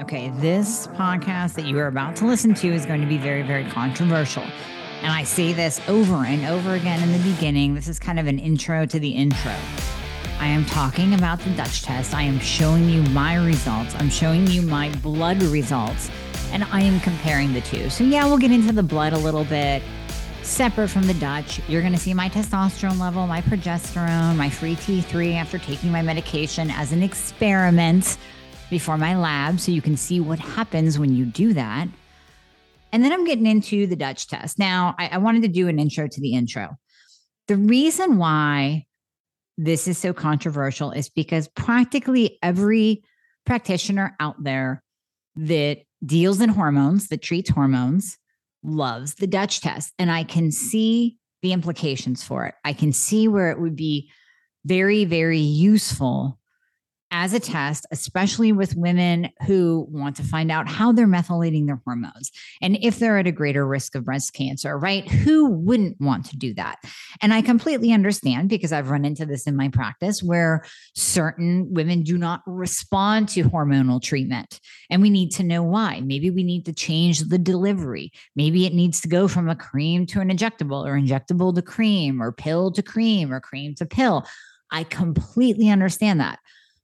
Okay, this podcast that you are about to listen to is going to be very, very controversial. And I say this over and over again in the beginning. This is kind of an intro to the intro. I am talking about the Dutch test. I am showing you my results. I'm showing you my blood results. And I am comparing the two. So, yeah, we'll get into the blood a little bit separate from the Dutch. You're going to see my testosterone level, my progesterone, my free T3 after taking my medication as an experiment before my lab so you can see what happens when you do that. And then I'm getting into the Dutch test. Now, I, I wanted to do an intro to the intro. The reason why this is so controversial is because practically every practitioner out there that deals in hormones, that treats hormones, loves the Dutch test. And I can see the implications for it. I can see where it would be very, very useful as a test, especially with women who want to find out how they're methylating their hormones and if they're at a greater risk of breast cancer, right? Who wouldn't want to do that? And I completely understand because I've run into this in my practice where certain women do not respond to hormonal treatment. And we need to know why. Maybe we need to change the delivery. Maybe it needs to go from a cream to an injectable or injectable to cream or pill to cream or cream to pill. I completely understand that.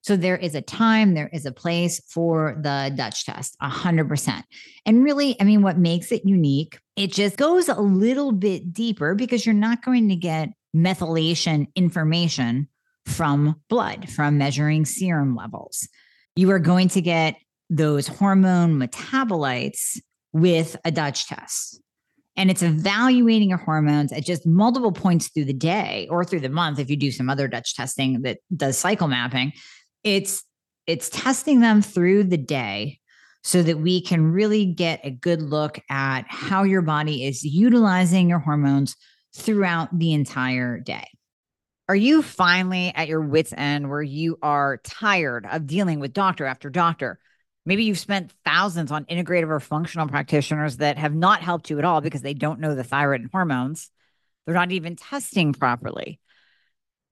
So there is a time, there is a place for the Dutch test, 100%. And really, I mean, what makes it unique, it just goes a little bit deeper because you're not going to get methylation information from blood, from measuring serum levels. You are going to get those hormone metabolites with a Dutch test. And it's evaluating your hormones at just multiple points through the day or through the month if you do some other Dutch testing that does cycle mapping it's it's testing them through the day so that we can really get a good look at how your body is utilizing your hormones throughout the entire day. Are you finally at your wits' end where you are tired of dealing with doctor after doctor? Maybe you've spent thousands on integrative or functional practitioners that have not helped you at all because they don't know the thyroid and hormones. They're not even testing properly.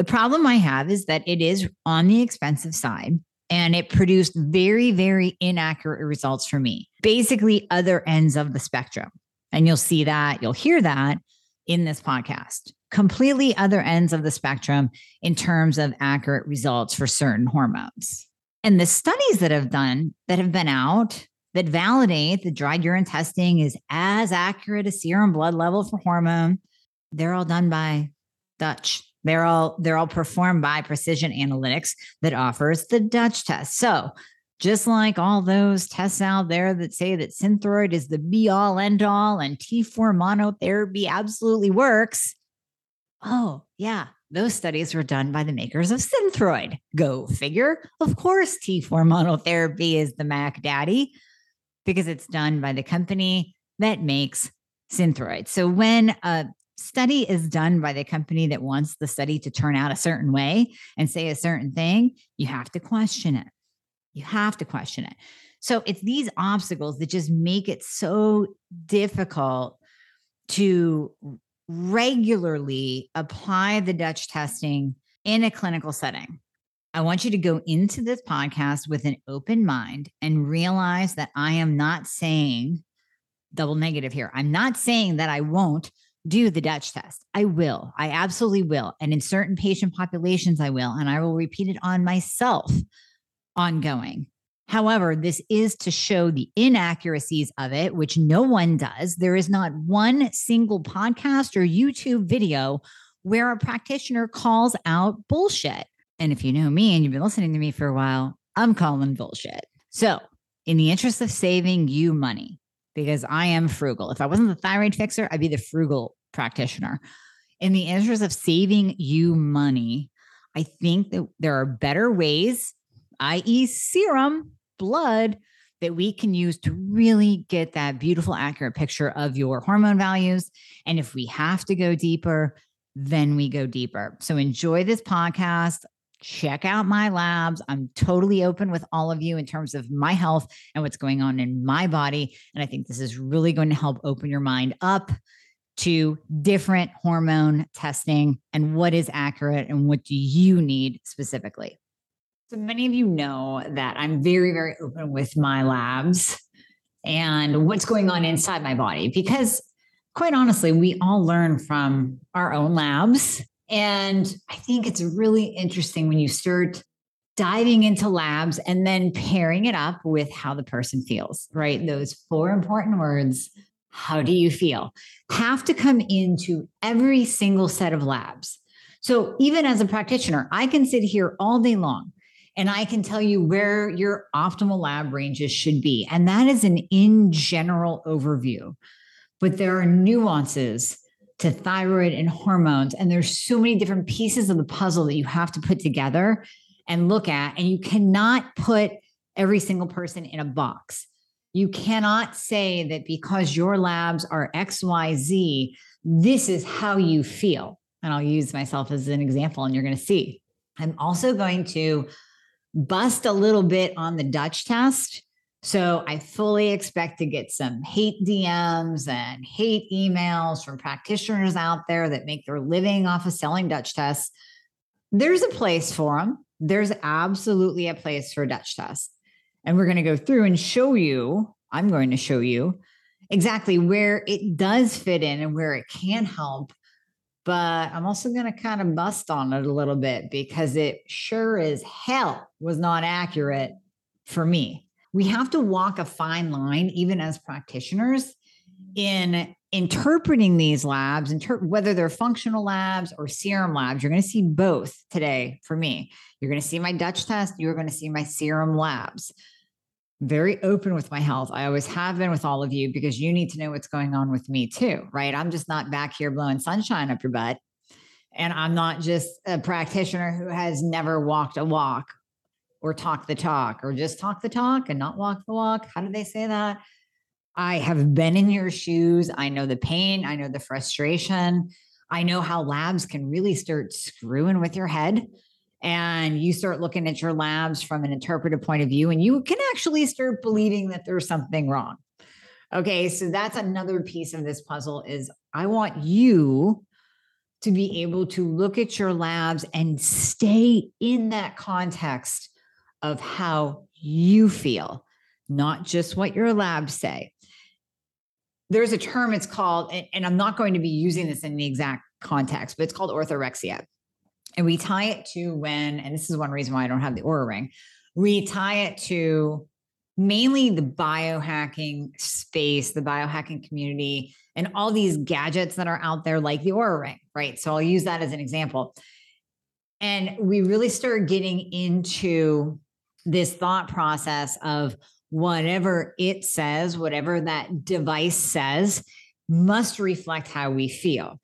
The problem I have is that it is on the expensive side and it produced very, very inaccurate results for me. Basically, other ends of the spectrum. And you'll see that, you'll hear that in this podcast. Completely other ends of the spectrum in terms of accurate results for certain hormones. And the studies that have done that have been out that validate that dried urine testing is as accurate as serum blood level for hormone, they're all done by Dutch they're all they're all performed by Precision Analytics that offers the Dutch test. So just like all those tests out there that say that Synthroid is the be all end all and T4 monotherapy absolutely works. Oh, yeah, those studies were done by the makers of Synthroid. Go figure. Of course, T4 monotherapy is the Mac Daddy because it's done by the company that makes Synthroid. So when a study is done by the company that wants the study to turn out a certain way and say a certain thing, you have to question it. You have to question it. So it's these obstacles that just make it so difficult to regularly apply the Dutch testing in a clinical setting. I want you to go into this podcast with an open mind and realize that I am not saying double negative here. I'm not saying that I won't do the Dutch test. I will. I absolutely will. And in certain patient populations, I will. And I will repeat it on myself ongoing. However, this is to show the inaccuracies of it, which no one does. There is not one single podcast or YouTube video where a practitioner calls out bullshit. And if you know me and you've been listening to me for a while, I'm calling bullshit. So, in the interest of saving you money, because I am frugal, if I wasn't the thyroid fixer, I'd be the frugal practitioner. In the interest of saving you money, I think that there are better ways, i.e., serum, blood, that we can use to really get that beautiful, accurate picture of your hormone values. And if we have to go deeper, then we go deeper. So enjoy this podcast. Check out my labs. I'm totally open with all of you in terms of my health and what's going on in my body. And I think this is really going to help open your mind up to different hormone testing and what is accurate and what do you need specifically. So many of you know that I'm very, very open with my labs and what's going on inside my body because, quite honestly, we all learn from our own labs. And I think it's really interesting when you start diving into labs and then pairing it up with how the person feels, right? Those four important words how do you feel? Have to come into every single set of labs. So, even as a practitioner, I can sit here all day long and I can tell you where your optimal lab ranges should be. And that is an in general overview. But there are nuances to thyroid and hormones. And there's so many different pieces of the puzzle that you have to put together and look at. And you cannot put every single person in a box. You cannot say that because your labs are XYZ, this is how you feel. And I'll use myself as an example, and you're going to see. I'm also going to bust a little bit on the Dutch test. So I fully expect to get some hate DMs and hate emails from practitioners out there that make their living off of selling Dutch tests. There's a place for them. There's absolutely a place for Dutch tests. And we're going to go through and show you, I'm going to show you exactly where it does fit in and where it can help but I'm also going to kind of bust on it a little bit because it sure as hell was not accurate for me. We have to walk a fine line, even as practitioners, in interpreting these labs, inter- whether they're functional labs or serum labs. You're going to see both today for me. You're going to see my Dutch test, you're going to see my serum labs very open with my health. I always have been with all of you because you need to know what's going on with me too, right? I'm just not back here blowing sunshine up your butt. And I'm not just a practitioner who has never walked a walk or talk the talk or just talk the talk and not walk the walk. How do they say that? I have been in your shoes. I know the pain, I know the frustration. I know how labs can really start screwing with your head and you start looking at your labs from an interpretive point of view and you can actually start believing that there's something wrong okay so that's another piece of this puzzle is i want you to be able to look at your labs and stay in that context of how you feel not just what your labs say there's a term it's called and i'm not going to be using this in the exact context but it's called orthorexia and we tie it to when, and this is one reason why I don't have the Oura ring, we tie it to mainly the biohacking space, the biohacking community, and all these gadgets that are out there, like the Oura ring, right? So I'll use that as an example. And we really start getting into this thought process of whatever it says, whatever that device says, must reflect how we feel.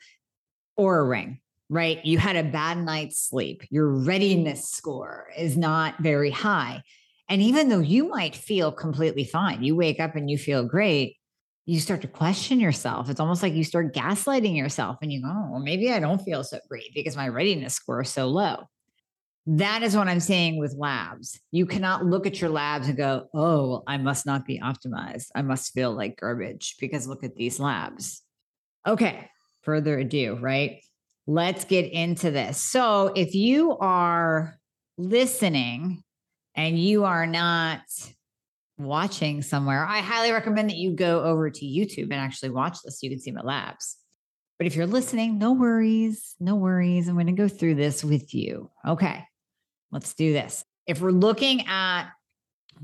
Oura ring, right? You had a bad night's sleep. Your readiness score is not very high. And even though you might feel completely fine, you wake up and you feel great, you start to question yourself. It's almost like you start gaslighting yourself and you go, oh, well, maybe I don't feel so great because my readiness score is so low. That is what I'm saying with labs. You cannot look at your labs and go, oh, I must not be optimized. I must feel like garbage because look at these labs. Okay, further ado, right? let's get into this. So, if you are listening and you are not watching somewhere, I highly recommend that you go over to YouTube and actually watch this. So you can see my labs. But if you're listening, no worries, no worries. I'm going to go through this with you. Okay, let's do this. If we're looking at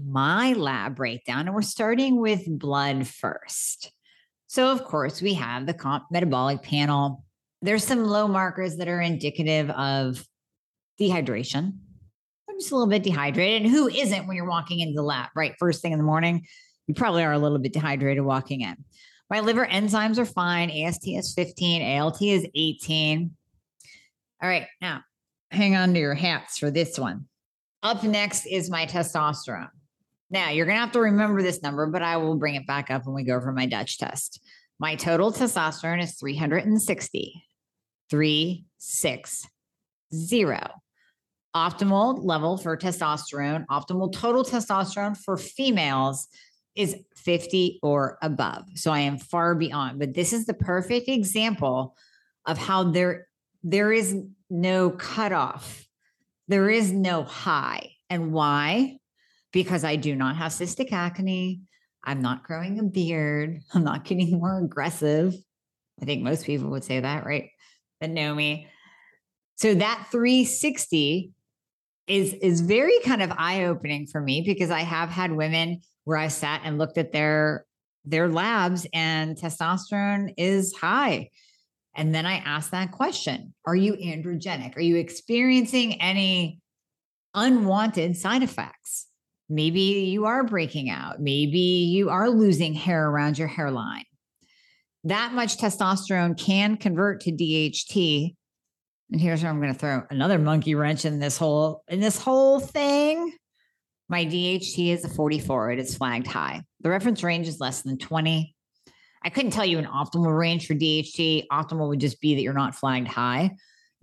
my lab breakdown, and we're starting with blood first. So, of course, we have the comp metabolic panel there's some low markers that are indicative of dehydration. I'm just a little bit dehydrated. And who isn't when you're walking into the lab, right? First thing in the morning, you probably are a little bit dehydrated walking in. My liver enzymes are fine. AST is 15, ALT is 18. All right, now hang on to your hats for this one. Up next is my testosterone. Now you're going to have to remember this number, but I will bring it back up when we go over my Dutch test. My total testosterone is 360. 360. Optimal level for testosterone, optimal total testosterone for females is 50 or above. So I am far beyond, but this is the perfect example of how there there is no cutoff. There is no high. And why? Because I do not have cystic acne. I'm not growing a beard. I'm not getting more aggressive. I think most people would say that, right? That know me. So that 360 is is very kind of eye-opening for me because I have had women where I sat and looked at their their labs and testosterone is high. And then I ask that question, are you androgenic? Are you experiencing any unwanted side effects? Maybe you are breaking out. Maybe you are losing hair around your hairline. That much testosterone can convert to DHT and here's where I'm going to throw another monkey wrench in this whole in this whole thing. My DHT is a 44. It is flagged high. The reference range is less than 20. I couldn't tell you an optimal range for DHT. Optimal would just be that you're not flagged high.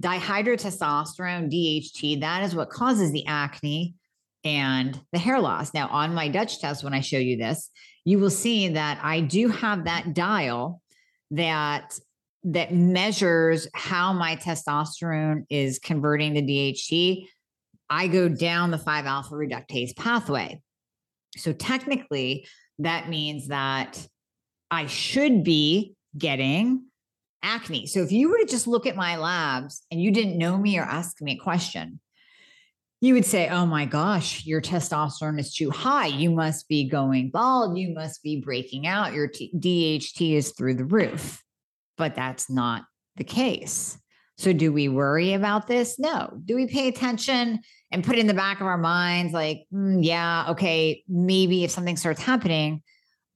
Dihydrotestosterone, DHT, that is what causes the acne and the hair loss. Now, on my Dutch test, when I show you this, you will see that I do have that dial that that measures how my testosterone is converting to DHT, I go down the 5 alpha reductase pathway. So technically, that means that I should be getting acne. So if you were to just look at my labs and you didn't know me or ask me a question, you would say, Oh my gosh, your testosterone is too high. You must be going bald. You must be breaking out. Your DHT is through the roof but that's not the case. So, do we worry about this? No. Do we pay attention and put in the back of our minds, like, mm, yeah, okay, maybe if something starts happening,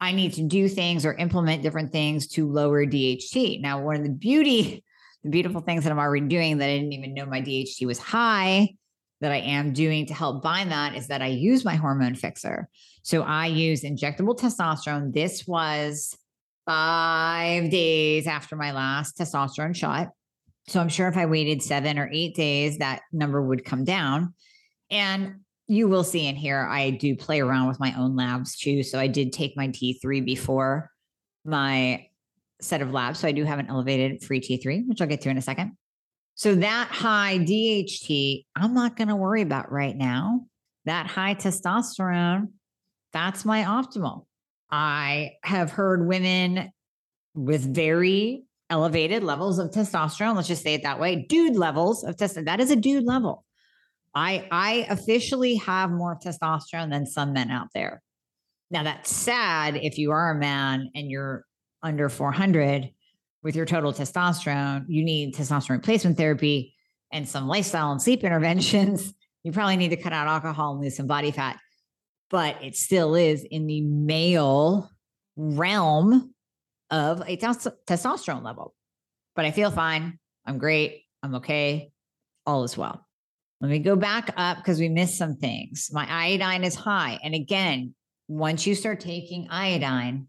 I need to do things or implement different things to lower DHT. Now, one of the beauty, the beautiful things that I'm already doing that I didn't even know my DHT was high that I am doing to help bind that is that I use my hormone fixer. So I use injectable testosterone. This was five days after my last testosterone shot. So I'm sure if I waited seven or eight days, that number would come down. And you will see in here, I do play around with my own labs too. So I did take my T3 before my set of labs. So I do have an elevated free T3, which I'll get to in a second. So that high DHT, I'm not going to worry about right now. That high testosterone, that's my optimal. I have heard women with very elevated levels of testosterone, let's just say it that way, dude levels of testosterone. That is a dude level. I I officially have more testosterone than some men out there. Now that's sad if you are a man and you're under 400 with your total testosterone, you need testosterone replacement therapy and some lifestyle and sleep interventions. You probably need to cut out alcohol and lose some body fat but it still is in the male realm of a testosterone level. But I feel fine. I'm great. I'm okay. All is well. Let me go back up because we missed some things. My iodine is high. And again, once you start taking iodine,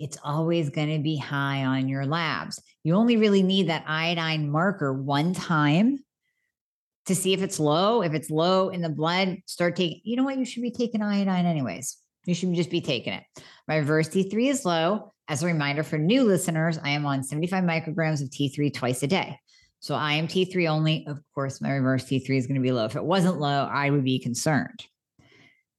it's always going to be high on your labs. You only really need that iodine marker one time to see if it's low. If it's low in the blood, start taking, you know what? You should be taking iodine anyways. You should just be taking it. My reverse T3 is low. As a reminder for new listeners, I am on 75 micrograms of T3 twice a day. So I am T3 only. Of course, my reverse T3 is going to be low. If it wasn't low, I would be concerned.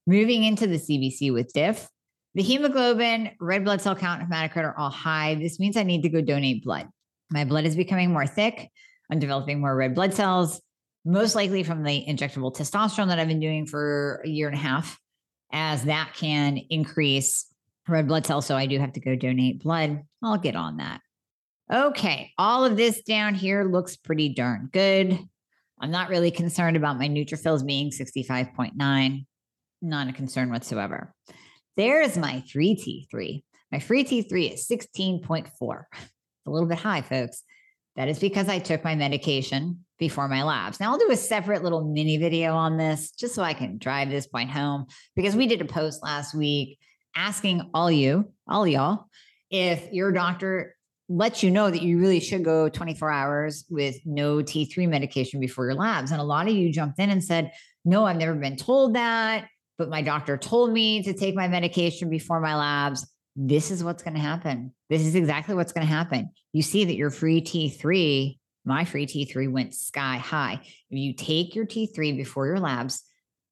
Moving into the CBC with diff, the hemoglobin, red blood cell count, and hematocrit are all high. This means I need to go donate blood. My blood is becoming more thick. I'm developing more red blood cells most likely from the injectable testosterone that I've been doing for a year and a half, as that can increase red blood cells. So I do have to go donate blood. I'll get on that. Okay, all of this down here looks pretty darn good. I'm not really concerned about my neutrophils being 65.9. Not a concern whatsoever. There's my free T3. My free T3 is 16.4. a little bit high, folks. That is because I took my medication before my labs. Now, I'll do a separate little mini video on this just so I can drive this point home because we did a post last week asking all you, all y'all, if your doctor lets you know that you really should go 24 hours with no T3 medication before your labs. And a lot of you jumped in and said, No, I've never been told that, but my doctor told me to take my medication before my labs. This is what's going to happen. This is exactly what's going to happen. You see that your free T3, my free T3 went sky high. If you take your T3 before your labs,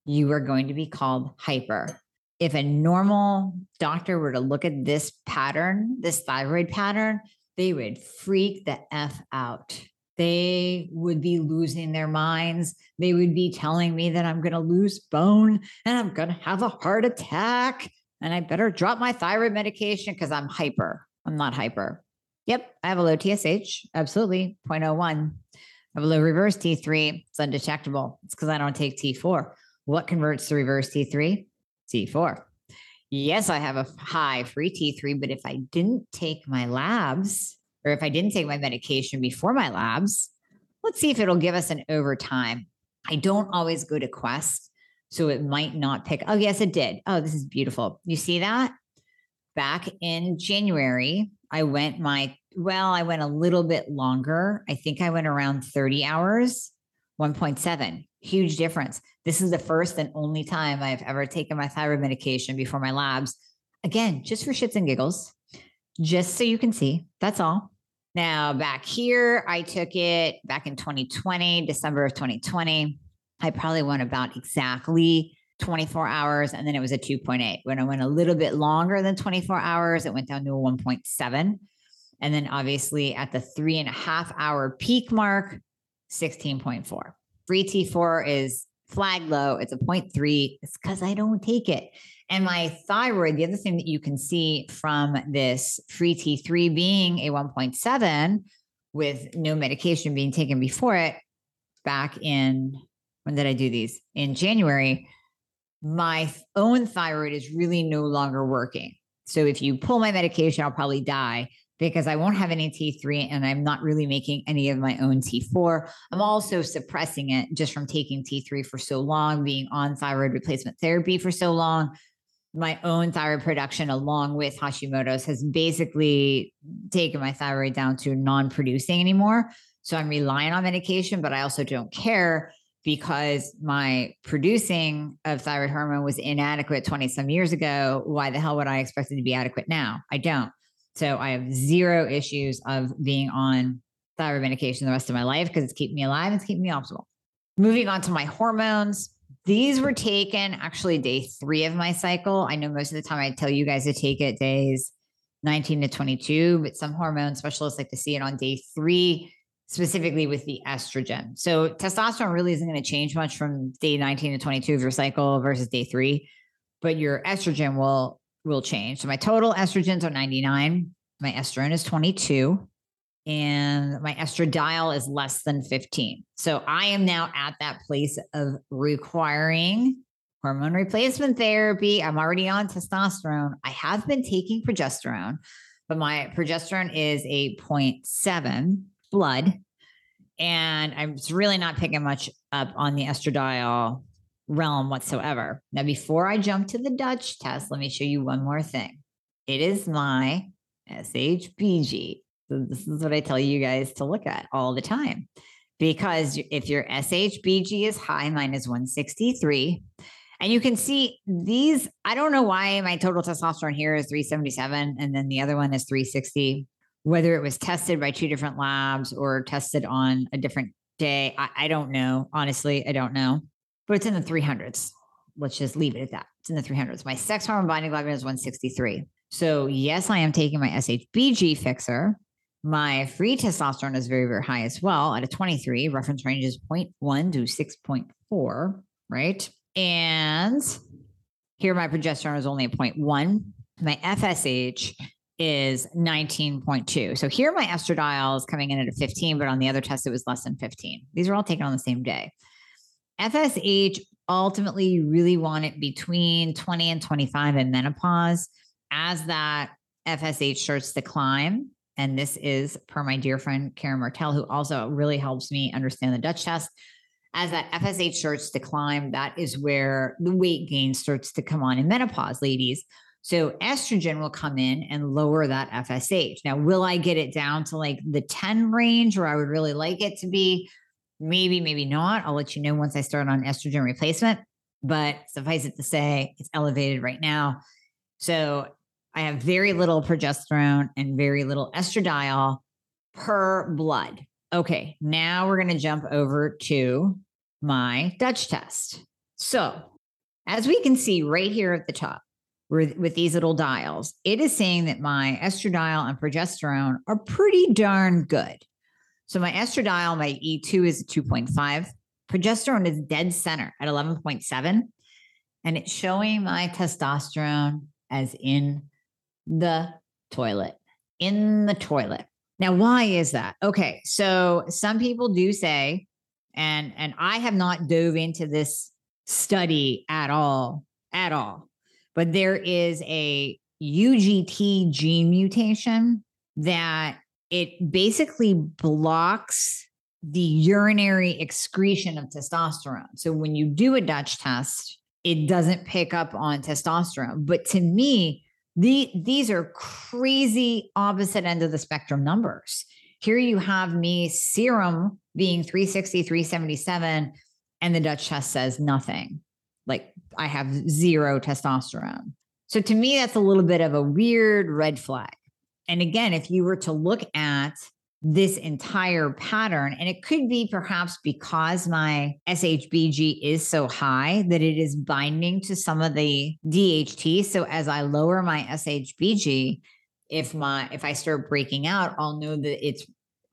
you are going to be called hyper. If a normal doctor were to look at this pattern, this thyroid pattern, they would freak the F out. They would be losing their minds. They would be telling me that I'm going to lose bone and I'm going to have a heart attack and I better drop my thyroid medication because I'm hyper. I'm not hyper. Yep, I have a low TSH, absolutely 0.01. I have a low reverse T3. It's undetectable. It's because I don't take T4. What converts to reverse T3? T4. Yes, I have a high free T3, but if I didn't take my labs or if I didn't take my medication before my labs, let's see if it'll give us an overtime. I don't always go to Quest, so it might not pick. Oh, yes, it did. Oh, this is beautiful. You see that? Back in January, I went my, well, I went a little bit longer. I think I went around 30 hours, 1.7. Huge difference. This is the first and only time I've ever taken my thyroid medication before my labs. Again, just for shits and giggles, just so you can see. That's all. Now, back here, I took it back in 2020, December of 2020. I probably went about exactly 24 hours, and then it was a 2.8. When I went a little bit longer than 24 hours, it went down to a 1.7. And then obviously at the three and a half hour peak mark, 16.4. Free T4 is flag low. It's a 0.3. It's because I don't take it. And my thyroid, the other thing that you can see from this free T3 being a 1.7 with no medication being taken before it, back in when did I do these? In January, my own thyroid is really no longer working. So if you pull my medication, I'll probably die because I won't have any T3 and I'm not really making any of my own T4. I'm also suppressing it just from taking T3 for so long, being on thyroid replacement therapy for so long. My own thyroid production, along with Hashimoto's, has basically taken my thyroid down to non producing anymore. So I'm relying on medication, but I also don't care because my producing of thyroid hormone was inadequate 20 some years ago. Why the hell would I expect it to be adequate now? I don't. So I have zero issues of being on thyroid medication the rest of my life because it's keeping me alive it's keeping me optimal. Moving on to my hormones. These were taken actually day three of my cycle. I know most of the time I tell you guys to take it days 19 to 22, but some hormone specialists like to see it on day three, specifically with the estrogen. So testosterone really isn't going to change much from day 19 to 22 of your cycle versus day three, but your estrogen will will change. So my total estrogens are 99. My estrogen is 22 and my estradiol is less than 15. So I am now at that place of requiring hormone replacement therapy. I'm already on testosterone. I have been taking progesterone, but my progesterone is a 0.7 blood. And I'm really not picking much up on the estradiol realm whatsoever. Now, before I jump to the Dutch test, let me show you one more thing. It is my SHBG. So this is what I tell you guys to look at all the time. Because if your SHBG is high, mine is 163. And you can see these, I don't know why my total testosterone here is 377 and then the other one is 360. Whether it was tested by two different labs or tested on a different day, I, I don't know. Honestly, I don't know but it's in the 300s. Let's just leave it at that. It's in the 300s. My sex hormone binding globulin is 163. So, yes, I am taking my SHBG fixer. My free testosterone is very, very high as well at a 23. Reference range is 0.1 to 6.4, right? And here my progesterone is only a 0.1. My FSH is 19.2. So here my estradiol is coming in at a 15, but on the other test, it was less than 15. These are all taken on the same day. FSH ultimately you really want it between 20 and 25 in menopause as that FSH starts to climb. And this is per my dear friend Karen Martel, who also really helps me understand the Dutch test. As that FSH starts to climb, that is where the weight gain starts to come on in menopause, ladies. So estrogen will come in and lower that FSH. Now, will I get it down to like the 10 range where I would really like it to be? Maybe, maybe not. I'll let you know once I start on estrogen replacement. But suffice it to say, it's elevated right now. So I have very little progesterone and very little estradiol per blood. Okay, now we're going to jump over to my Dutch test. So, as we can see right here at the top, with these little dials, it is saying that my estradiol and progesterone are pretty darn good. So my estradiol, my E2 is 2.5. Progesterone is dead center at 11.7. And it's showing my testosterone as in the toilet, in the toilet. Now, why is that? Okay. So some people do say, and and I have not dove into this study at all, at all, but there is a UGT gene mutation that it basically blocks the urinary excretion of testosterone. So when you do a Dutch test, it doesn't pick up on testosterone. But to me, the, these are crazy opposite end of the spectrum numbers. Here you have me serum being 360, 377, and the Dutch test says nothing. Like I have zero testosterone. So to me, that's a little bit of a weird red flag. And again, if you were to look at this entire pattern, and it could be perhaps because my SHBG is so high that it is binding to some of the DHT. So as I lower my SHBG, if my if I start breaking out, I'll know that it's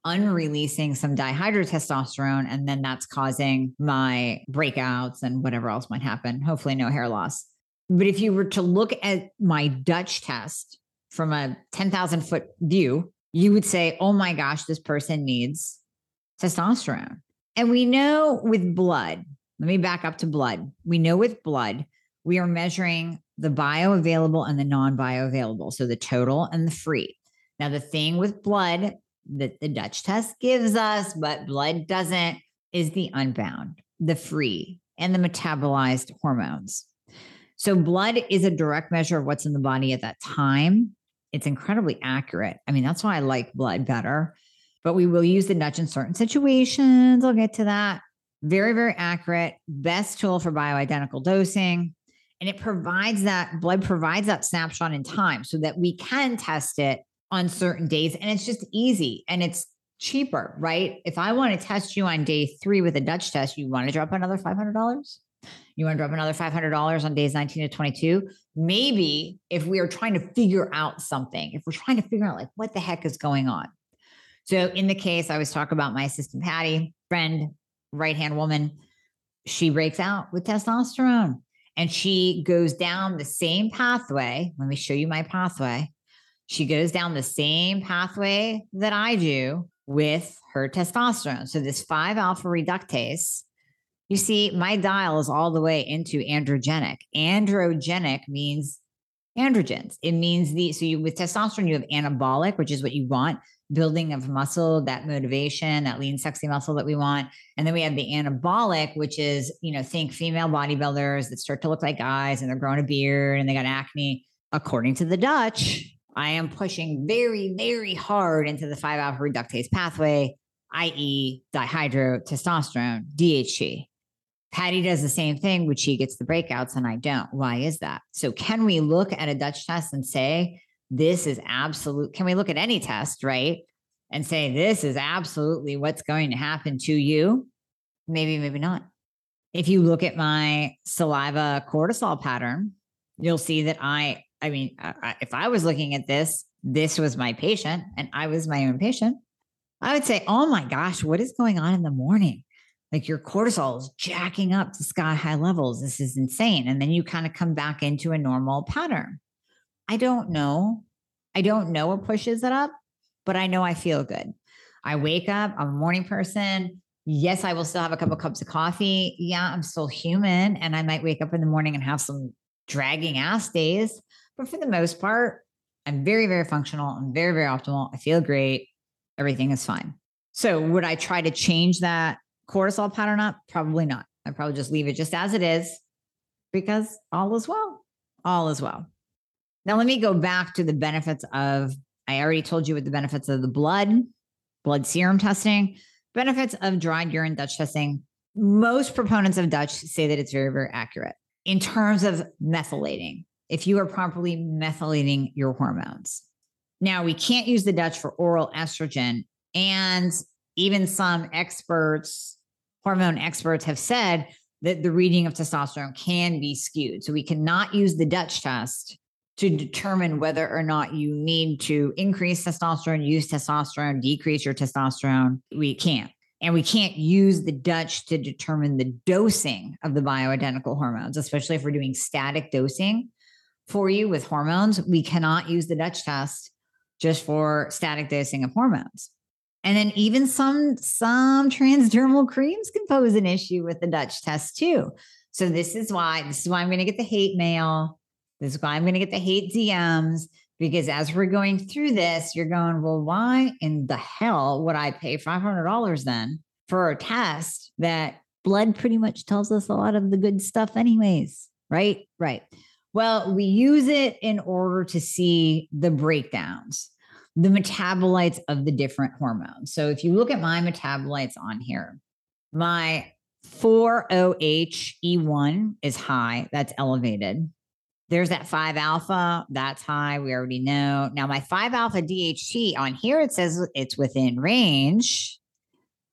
unreleasing some dihydrotestosterone, and then that's causing my breakouts and whatever else might happen. Hopefully, no hair loss. But if you were to look at my Dutch test, from a 10,000 foot view, you would say, oh my gosh, this person needs testosterone. And we know with blood, let me back up to blood. We know with blood, we are measuring the bioavailable and the non bioavailable. So the total and the free. Now, the thing with blood that the Dutch test gives us, but blood doesn't, is the unbound, the free, and the metabolized hormones. So, blood is a direct measure of what's in the body at that time it's incredibly accurate. I mean, that's why I like blood better. But we will use the Dutch in certain situations. I'll get to that. Very, very accurate. Best tool for bioidentical dosing. And it provides that blood provides that snapshot in time so that we can test it on certain days. And it's just easy and it's cheaper, right? If I want to test you on day three with a Dutch test, you want to drop another $500? You want to drop another $500 on days 19 to 22? Maybe if we are trying to figure out something, if we're trying to figure out like what the heck is going on. So in the case, I was talking about my assistant Patty, friend, right hand woman. She breaks out with testosterone and she goes down the same pathway. Let me show you my pathway. She goes down the same pathway that I do with her testosterone. So this 5 alpha reductase you see, my dial is all the way into androgenic. Androgenic means androgens. It means the so you with testosterone, you have anabolic, which is what you want, building of muscle, that motivation, that lean, sexy muscle that we want. And then we have the anabolic, which is, you know, think female bodybuilders that start to look like guys and they're growing a beard and they got acne. According to the Dutch, I am pushing very, very hard into the 5 alpha reductase pathway, i.e., dihydrotestosterone, DHT. Patty does the same thing, which she gets the breakouts and I don't. Why is that? So, can we look at a Dutch test and say, this is absolute? Can we look at any test, right? And say, this is absolutely what's going to happen to you? Maybe, maybe not. If you look at my saliva cortisol pattern, you'll see that I, I mean, I, if I was looking at this, this was my patient and I was my own patient, I would say, oh my gosh, what is going on in the morning? Like your cortisol is jacking up to sky high levels. This is insane. And then you kind of come back into a normal pattern. I don't know. I don't know what pushes it up, but I know I feel good. I wake up, I'm a morning person. Yes, I will still have a couple cups of coffee. Yeah, I'm still human and I might wake up in the morning and have some dragging ass days. But for the most part, I'm very, very functional. I'm very, very optimal. I feel great. Everything is fine. So, would I try to change that cortisol pattern up? Probably not. I'd probably just leave it just as it is because all is well. All is well. Now, let me go back to the benefits of, I already told you what the benefits of the blood, blood serum testing, benefits of dried urine Dutch testing. Most proponents of Dutch say that it's very, very accurate in terms of methylating, if you are properly methylating your hormones. Now, we can't use the Dutch for oral estrogen. And even some experts, hormone experts, have said that the reading of testosterone can be skewed. So we cannot use the Dutch test to determine whether or not you need to increase testosterone, use testosterone, decrease your testosterone. We can't. And we can't use the Dutch to determine the dosing of the bioidentical hormones, especially if we're doing static dosing for you with hormones. We cannot use the Dutch test just for static dosing of hormones. And then even some some transdermal creams can pose an issue with the Dutch test too. So this is why this is why I'm going to get the hate mail this is why I'm going to get the hate DMs because as we're going through this, you're going, well, why in the hell would I pay $500 then for a test that blood pretty much tells us a lot of the good stuff, anyways? Right? Right. Well, we use it in order to see the breakdowns, the metabolites of the different hormones. So if you look at my metabolites on here, my 4-OH-E1 is high, that's elevated. There's that 5 alpha, that's high. We already know. Now, my 5 alpha DHT on here, it says it's within range,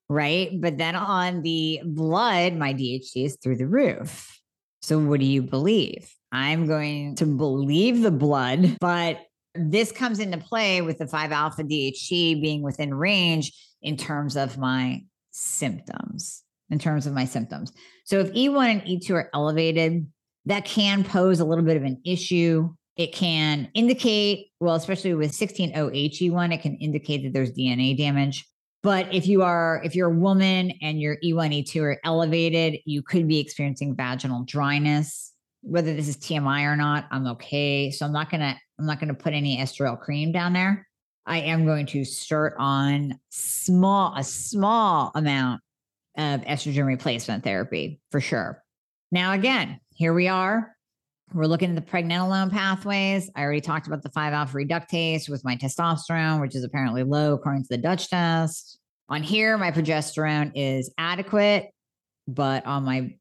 right? But then on the blood, my DHT is through the roof. So, what do you believe? I'm going to believe the blood, but this comes into play with the 5 alpha DHT being within range in terms of my symptoms. In terms of my symptoms. So, if E1 and E2 are elevated, that can pose a little bit of an issue. It can indicate, well, especially with 16OHE1, it can indicate that there's DNA damage. But if you are, if you're a woman and your E1, E2 are elevated, you could be experiencing vaginal dryness. Whether this is TMI or not, I'm okay. So I'm not gonna, I'm not gonna put any estriol cream down there. I am going to start on small, a small amount of estrogen replacement therapy for sure. Now, again, here we are. We're looking at the pregnenolone pathways. I already talked about the 5 alpha reductase with my testosterone, which is apparently low according to the Dutch test. On here, my progesterone is adequate, but on my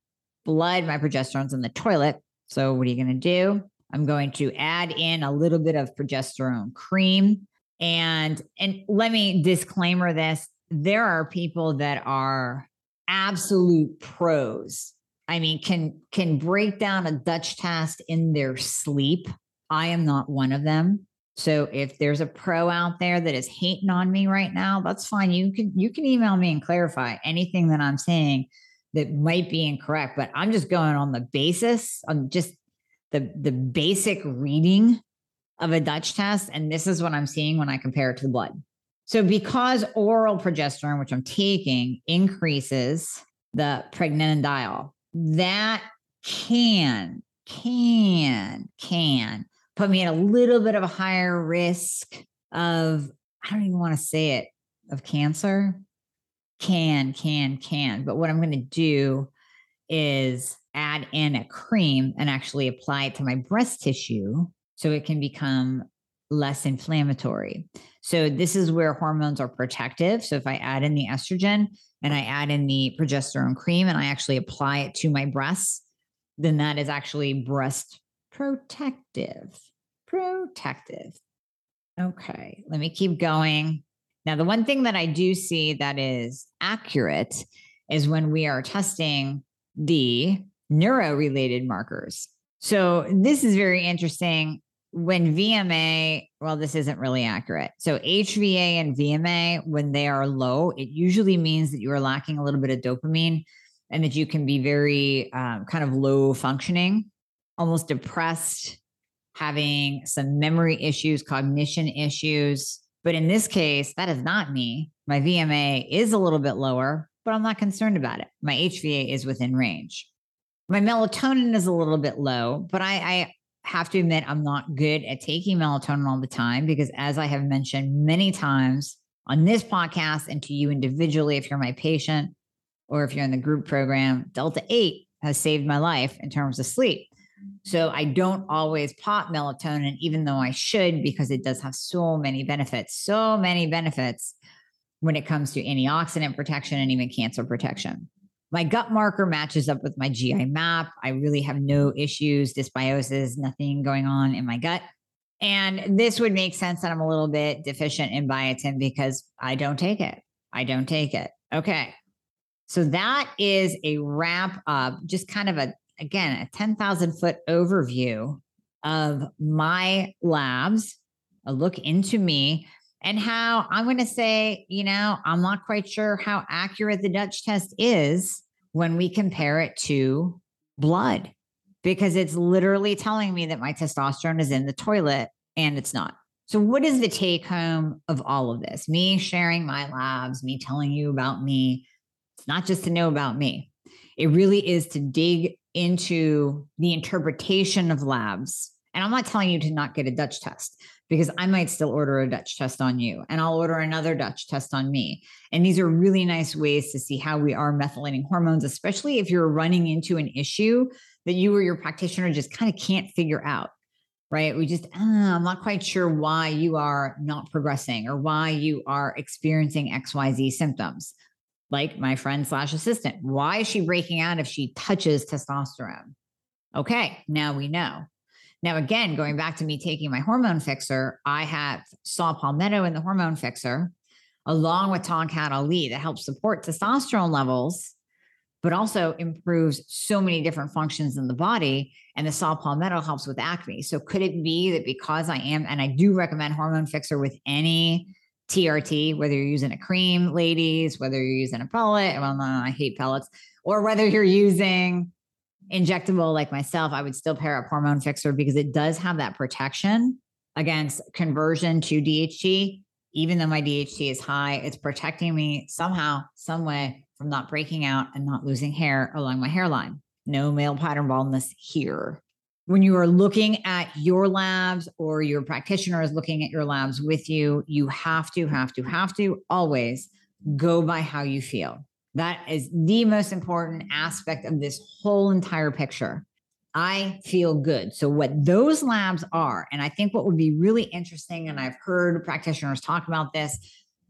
blood, my progesterone's in the toilet. So, what are you going to do? I'm going to add in a little bit of progesterone cream. And and let me disclaimer this. There are people that are absolute pros I mean, can can break down a Dutch test in their sleep. I am not one of them. So if there's a pro out there that is hating on me right now, that's fine. You can you can email me and clarify anything that I'm saying that might be incorrect. But I'm just going on the basis on just the the basic reading of a Dutch test, and this is what I'm seeing when I compare it to the blood. So because oral progesterone, which I'm taking, increases the pregnenolone that can, can, can put me at a little bit of a higher risk of, I don't even want to say it, of cancer. Can, can, can. But what I'm going to do is add in a cream and actually apply it to my breast tissue so it can become less inflammatory. So, this is where hormones are protective. So, if I add in the estrogen, and I add in the progesterone cream and I actually apply it to my breasts, then that is actually breast protective. Protective. Okay, let me keep going. Now, the one thing that I do see that is accurate is when we are testing the neuro related markers. So, this is very interesting when VMA, well, this isn't really accurate. So HVA and VMA, when they are low, it usually means that you are lacking a little bit of dopamine and that you can be very um, kind of low functioning, almost depressed, having some memory issues, cognition issues. But in this case, that is not me. My VMA is a little bit lower, but I'm not concerned about it. My HVA is within range. My melatonin is a little bit low, but I, I have to admit I'm not good at taking melatonin all the time because, as I have mentioned many times on this podcast and to you individually, if you're my patient or if you're in the group program, Delta 8 has saved my life in terms of sleep. So I don't always pop melatonin, even though I should, because it does have so many benefits, so many benefits when it comes to antioxidant protection and even cancer protection. My gut marker matches up with my GI map. I really have no issues, dysbiosis, nothing going on in my gut. And this would make sense that I'm a little bit deficient in biotin because I don't take it. I don't take it. Okay. So that is a wrap up, just kind of a, again, a 10,000 foot overview of my labs, a look into me and how I'm going to say, you know, I'm not quite sure how accurate the Dutch test is when we compare it to blood because it's literally telling me that my testosterone is in the toilet and it's not. So, what is the take home of all of this? Me sharing my labs, me telling you about me. It's not just to know about me, it really is to dig into the interpretation of labs. And I'm not telling you to not get a Dutch test because I might still order a Dutch test on you and I'll order another Dutch test on me. And these are really nice ways to see how we are methylating hormones, especially if you're running into an issue that you or your practitioner just kind of can't figure out. Right. We just, uh, I'm not quite sure why you are not progressing or why you are experiencing XYZ symptoms. Like my friend slash assistant. Why is she breaking out if she touches testosterone? Okay. Now we know. Now, again, going back to me taking my Hormone Fixxr, I have saw palmetto in the Hormone Fixxr, along with Tongkat Ali that helps support testosterone levels, but also improves so many different functions in the body. And the saw palmetto helps with acne. So could it be that because I am, and I do recommend Hormone Fixxr with any TRT, whether you're using a cream, ladies, whether you're using a pellet, well, no, I hate pellets, or whether you're using injectable like myself, I would still pair up Hormone Fixxr because it does have that protection against conversion to DHT. Even though my DHT is high, it's protecting me somehow, some way from not breaking out and not losing hair along my hairline. No male pattern baldness here. When you are looking at your labs or your practitioner is looking at your labs with you, you have to, have to, have to always go by how you feel. That is the most important aspect of this whole entire picture. I feel good. So, what those labs are, and I think what would be really interesting, and I've heard practitioners talk about this,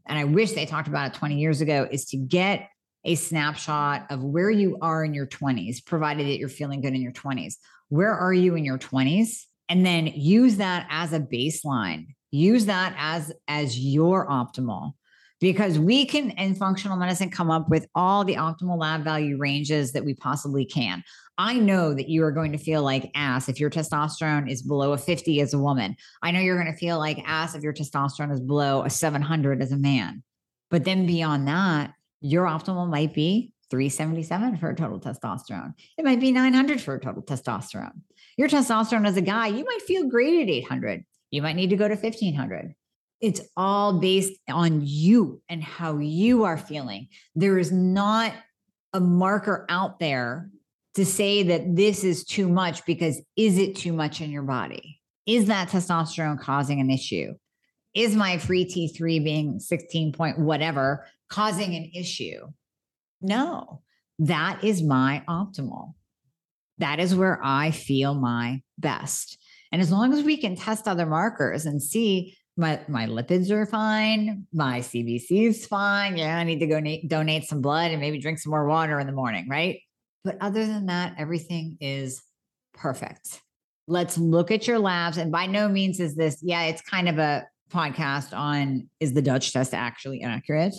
and I wish they talked about it 20 years ago, is to get a snapshot of where you are in your 20s, provided that you're feeling good in your 20s. Where are you in your 20s? And then use that as a baseline. Use that as as your optimal because we can in functional medicine come up with all the optimal lab value ranges that we possibly can. I know that you are going to feel like ass if your testosterone is below a 50 as a woman. I know you're going to feel like ass if your testosterone is below a 700 as a man. But then beyond that, your optimal might be 377 for a total testosterone. It might be 900 for a total testosterone. Your testosterone as a guy, you might feel great at 800. You might need to go to 1500 it's all based on you and how you are feeling. There is not a marker out there to say that this is too much because is it too much in your body? Is that testosterone causing an issue? Is my free T3 being 16 point whatever causing an issue? No, that is my optimal. That is where I feel my best. And as long as we can test other markers and see my my lipids are fine, my CBC is fine. Yeah, I need to go na- donate some blood and maybe drink some more water in the morning, right? But other than that, everything is perfect. Let's look at your labs. And by no means is this, yeah, it's kind of a podcast on is the Dutch test actually accurate?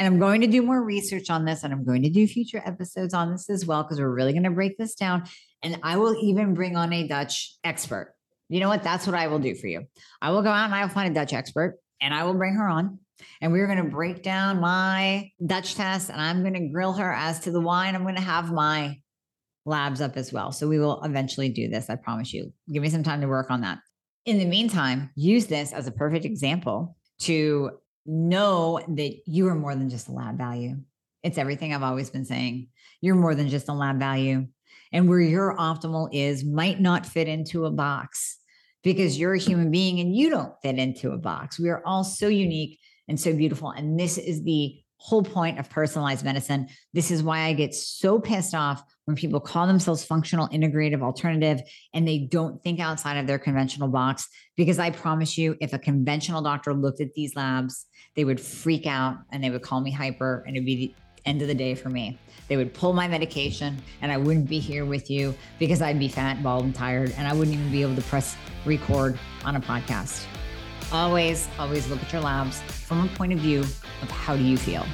And I'm going to do more research on this and I'm going to do future episodes on this as well because we're really going to break this down. And I will even bring on a Dutch expert you know what? That's what I will do for you. I will go out and I will find a Dutch expert and I will bring her on and we're going to break down my Dutch test and I'm going to grill her as to the wine. I'm going to have my labs up as well. So we will eventually do this. I promise you. Give me some time to work on that. In the meantime, use this as a perfect example to know that you are more than just a lab value. It's everything I've always been saying. You're more than just a lab value. And where your optimal is might not fit into a box because you're a human being and you don't fit into a box. We are all so unique and so beautiful. And this is the whole point of personalized medicine. This is why I get so pissed off when people call themselves functional integrative alternative and they don't think outside of their conventional box. Because I promise you, if a conventional doctor looked at these labs, they would freak out and they would call me hyper and it'd be the end of the day for me. They would pull my medication and I wouldn't be here with you because I'd be fat, bald, and tired, and I wouldn't even be able to press record on a podcast. Always, always look at your labs from a point of view of how do you feel.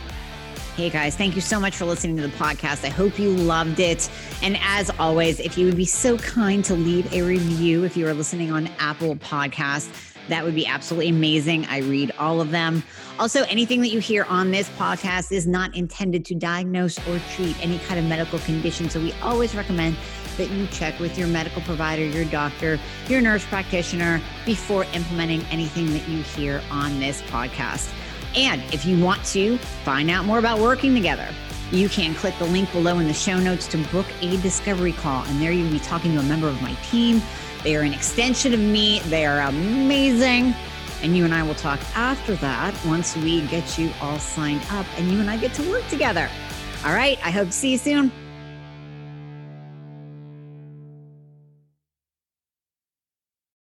Hey guys, thank you so much for listening to the podcast. I hope you loved it. And as always, if you would be so kind to leave a review if you are listening on Apple Podcasts, that would be absolutely amazing. I read all of them. Also, anything that you hear on this podcast is not intended to diagnose or treat any kind of medical condition. So we always recommend that you check with your medical provider, your doctor, your nurse practitioner before implementing anything that you hear on this podcast. And if you want to find out more about working together, you can click the link below in the show notes to book a discovery call. And there you'll be talking to a member of my team. They are an extension of me, they are amazing. And you and I will talk after that once we get you all signed up and you and I get to work together. All right. I hope to see you soon.